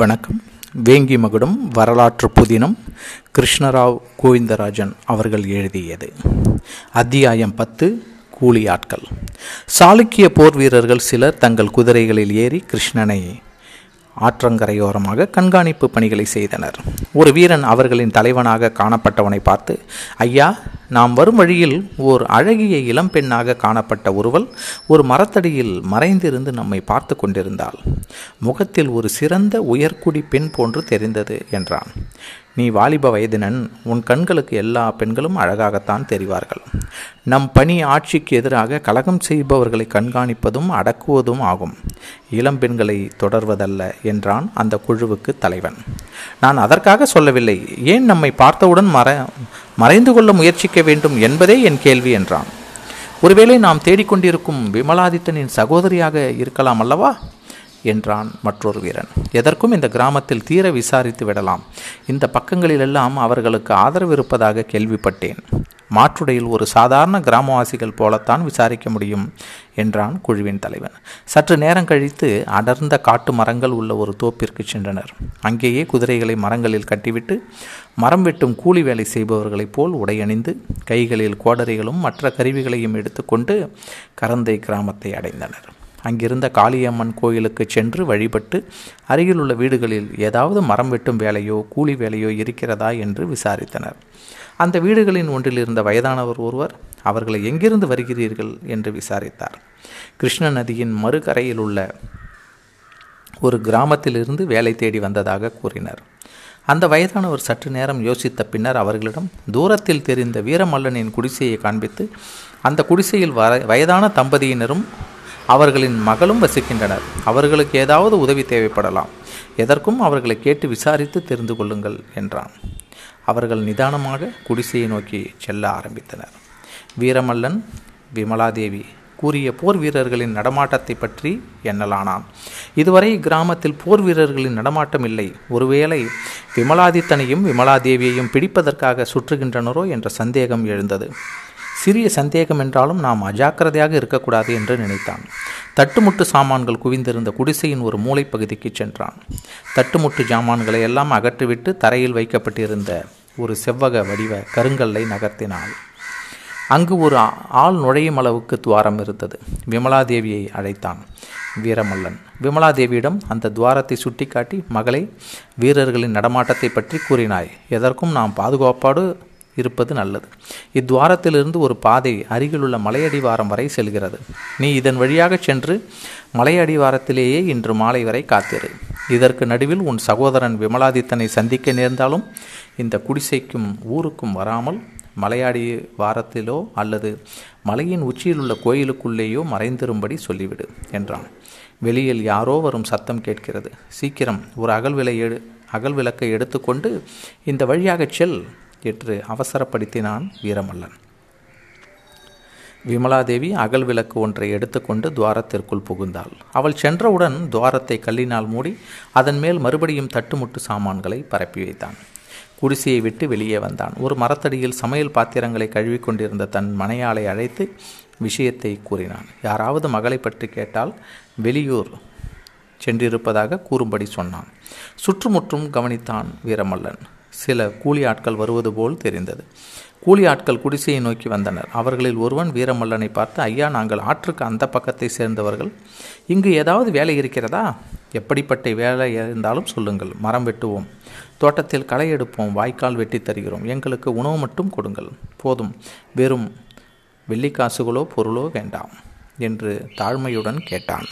வணக்கம். வேங்கி மகுடம் வரலாற்று புதினம் கிருஷ்ணராவ் கோவிந்தராஜன் அவர்கள் எழுதியது. அத்தியாயம் பத்து கூலி ஆட்கள் சாளுக்கிய போர் வீரர்கள் சிலர் தங்கள் குதிரைகளில் ஏறி கிருஷ்ணனை ஆற்றங்கரையோரமாக கண்காணிப்பு பணிகளை செய்தனர். ஒரு வீரன் அவர்களின் தலைவனாக காணப்பட்டவனை பார்த்து ஐயா நாம் வரும் வழியில் ஓர் அழகிய இளம்பெண்ணாக காணப்பட்ட ஒருவள் ஒரு மரத்தடியில் மறைந்திருந்து நம்மை பார்த்து கொண்டிருந்தாள். முகத்தில் ஒரு சிறந்த உயர்குடி பெண் போன்று தெரிந்தது என்றான். நீ வாலிப வயதினன் உன் கண்களுக்கு எல்லா பெண்களும் அழகாகத்தான் தெரிவார்கள். நம் பணி ஆட்சிக்கு எதிராக கலகம் செய்பவர்களை கண்காணிப்பதும் அடக்குவதும் ஆகும். இளம்பெண்களை தொடர்வதல்ல என்றான் அந்த குழுவுக்கு தலைவன். நான் அதற்காக சொல்லவில்லை. ஏன் நம்மை பார்த்தவுடன் மற மறைந்து கொள்ள முயற்சிக்க வேண்டும் என்பதே என் கேள்வி என்றான். ஒருவேளை நாம் தேடிக்கொண்டிருக்கும் விமலாதித்தனின் சகோதரியாக இருக்கலாம் அல்லவா? என்றான் மற்றொரு வீரன். எதற்கும் இந்த கிராமத்தில் தீர விசாரித்து விடலாம். இந்த பக்கங்களிலெல்லாம் அவர்களுக்கு ஆதரவு இருப்பதாக கேள்விப்பட்டேன். மாற்றுடையில் ஒரு சாதாரண கிராமவாசிகள் போலத்தான் விசாரிக்க முடியும் என்றான் குழுவின் தலைவன். சற்று நேரம் கழித்து அடர்ந்த காட்டு மரங்கள் உள்ள ஒரு தோப்பிற்கு சென்றனர். அங்கேயே குதிரைகளை மரங்களில் கட்டிவிட்டு மரம் வெட்டும் கூலி வேலை செய்பவர்களைப் போல் உடையணிந்து கைகளில் கோடரிகளும் மற்ற கருவிகளையும் எடுத்துக்கொண்டு கரந்தை கிராமத்தை அடைந்தனர். அங்கிருந்த காளியம்மன் கோயிலுக்கு சென்று வழிபட்டு அருகிலுள்ள வீடுகளில் ஏதாவது மரம் வெட்டும் வேலையோ கூலி வேலையோ இருக்கிறதா என்று விசாரித்தனர். அந்த வீடுகளின் ஒன்றில் இருந்த வயதானவர் ஒருவர் அவர்களை எங்கிருந்து வருகிறீர்கள்? என்று விசாரித்தார். கிருஷ்ண நதியின் மறுகரையில் உள்ள ஒரு கிராமத்திலிருந்து வேலை தேடி வந்ததாக கூறினர். அந்த வயதானவர் சற்று நேரம் யோசித்த பின்னர் அவர்களிடம் தூரத்தில் தெரிந்த வீரமல்லனின் குடிசையை காண்பித்து அந்த குடிசையில் வர வயதான தம்பதியினரும் அவர்களின் மகளும் வசிக்கின்றனர். அவர்களுக்கு ஏதாவது உதவி தேவைப்படலாம். எதற்கும் அவர்களை கேட்டு விசாரித்து தெரிந்து கொள்ளுங்கள் என்றான். அவர்கள் நிதானமாக குடிசையை நோக்கி செல்ல ஆரம்பித்தனர். வீரமல்லன் விமலாதேவி கூறிய போர் வீரர்களின் நடமாட்டத்தை பற்றி எண்ணலானான் இதுவரை கிராமத்தில் போர் வீரர்களின் நடமாட்டம் இல்லை. ஒருவேளை விமலாதித்தனையும் விமலாதேவியையும் பிடிப்பதற்காக சுற்றுகின்றனரோ என்ற சந்தேகம் எழுந்தது. சிறிய சந்தேகம் என்றாலும் நாம் அஜாக்கிரதையாக இருக்கக்கூடாது என்று நினைத்தான். தட்டுமுட்டு சாமான்கள் குவிந்திருந்த குடிசையின் ஒரு மூளைப்பகுதிக்கு சென்றான். தட்டுமுட்டு சாமான்களை எல்லாம் அகற்றிவிட்டு தரையில் வைக்கப்பட்டிருந்த ஒரு செவ்வக வடிவ கருங்கல்லை நகர்த்தினாள். அங்கு ஒரு ஆள் நுழையும் அளவுக்கு துவாரம் இருந்தது. விமலாதேவியை அழைத்தான். வீரமல்லன். விமலாதேவியிடம் அந்த துவாரத்தை சுட்டிக்காட்டி மகளை வீரர்களின் நடமாட்டத்தை பற்றி கூறினாய். எதற்கும் நாம் பாதுகாப்பாடு இருப்பது நல்லது. இத்துவாரத்திலிருந்து ஒரு பாதை அருகிலுள்ள மலையடிவாரம் வரை செல்கிறது. நீ இதன் வழியாக சென்று மலையடிவாரத்திலேயே இன்று மாலை வரை காத்திரு. இதற்கு நடுவில் உன் சகோதரன் விமலாதித்தனை சந்திக்க நேர்ந்தாலும் இந்த குடிசைக்கும் ஊருக்கும் வராமல் மலையாடி வாரத்திலோ அல்லது மலையின் உச்சியிலுள்ள கோயிலுக்குள்ளேயோ மறைந்திரும்படி சொல்லிவிடு என்றான். வெளியில் யாரோ வரும் சத்தம் கேட்கிறது. சீக்கிரம் ஒரு அகல்விலை எடு அகல் விளக்கை எடுத்துக்கொண்டு இந்த வழியாக செல் என்று அவசரப்படுத்தினான் வீரமல்லன். விமலாதேவி அகல் விளக்கு ஒன்றை எடுத்துக்கொண்டு துவாரத்திற்குள் புகுந்தாள். அவள் சென்றவுடன் துவாரத்தை கல்லினால் மூடி அதன் மேல் மறுபடியும் தட்டுமுட்டு சாமான்களை பரப்பி வைத்தான். குடிசையை விட்டு வெளியே வந்தான். ஒரு மரத்தடியில் சமையல் பாத்திரங்களை கழுவிக்கொண்டிருந்த தன் மனையாளை அழைத்து விஷயத்தை கூறினான். யாராவது மகளை பற்றி கேட்டால் வெளியூர் சென்றிருப்பதாக கூறும்படி சொன்னான். சுற்றுமுற்றும் கவனித்தான் வீரமல்லன். சில கூலி ஆட்கள் வருவது போல் தெரிந்தது. கூலி ஆட்கள் குடிசையை நோக்கி வந்தனர். அவர்களில் ஒருவன் வீரமல்லனை பார்த்து ஐயா நாங்கள் ஆற்றுக்கு அந்த பக்கத்தை சேர்ந்தவர்கள். இங்கு ஏதாவது வேலை இருக்கிறதா? எப்படிப்பட்ட வேலை இருந்தாலும் சொல்லுங்கள். மரம் வெட்டுவோம். தோட்டத்தில் களை எடுப்போம். வாய்க்கால் வெட்டி தருகிறோம். எங்களுக்கு உணவு மட்டும் கொடுங்கள். போதும். வெறும் வெள்ளிக்காசுகளோ பொருளோ வேண்டாம் என்று தாழ்மையுடன் கேட்டான்.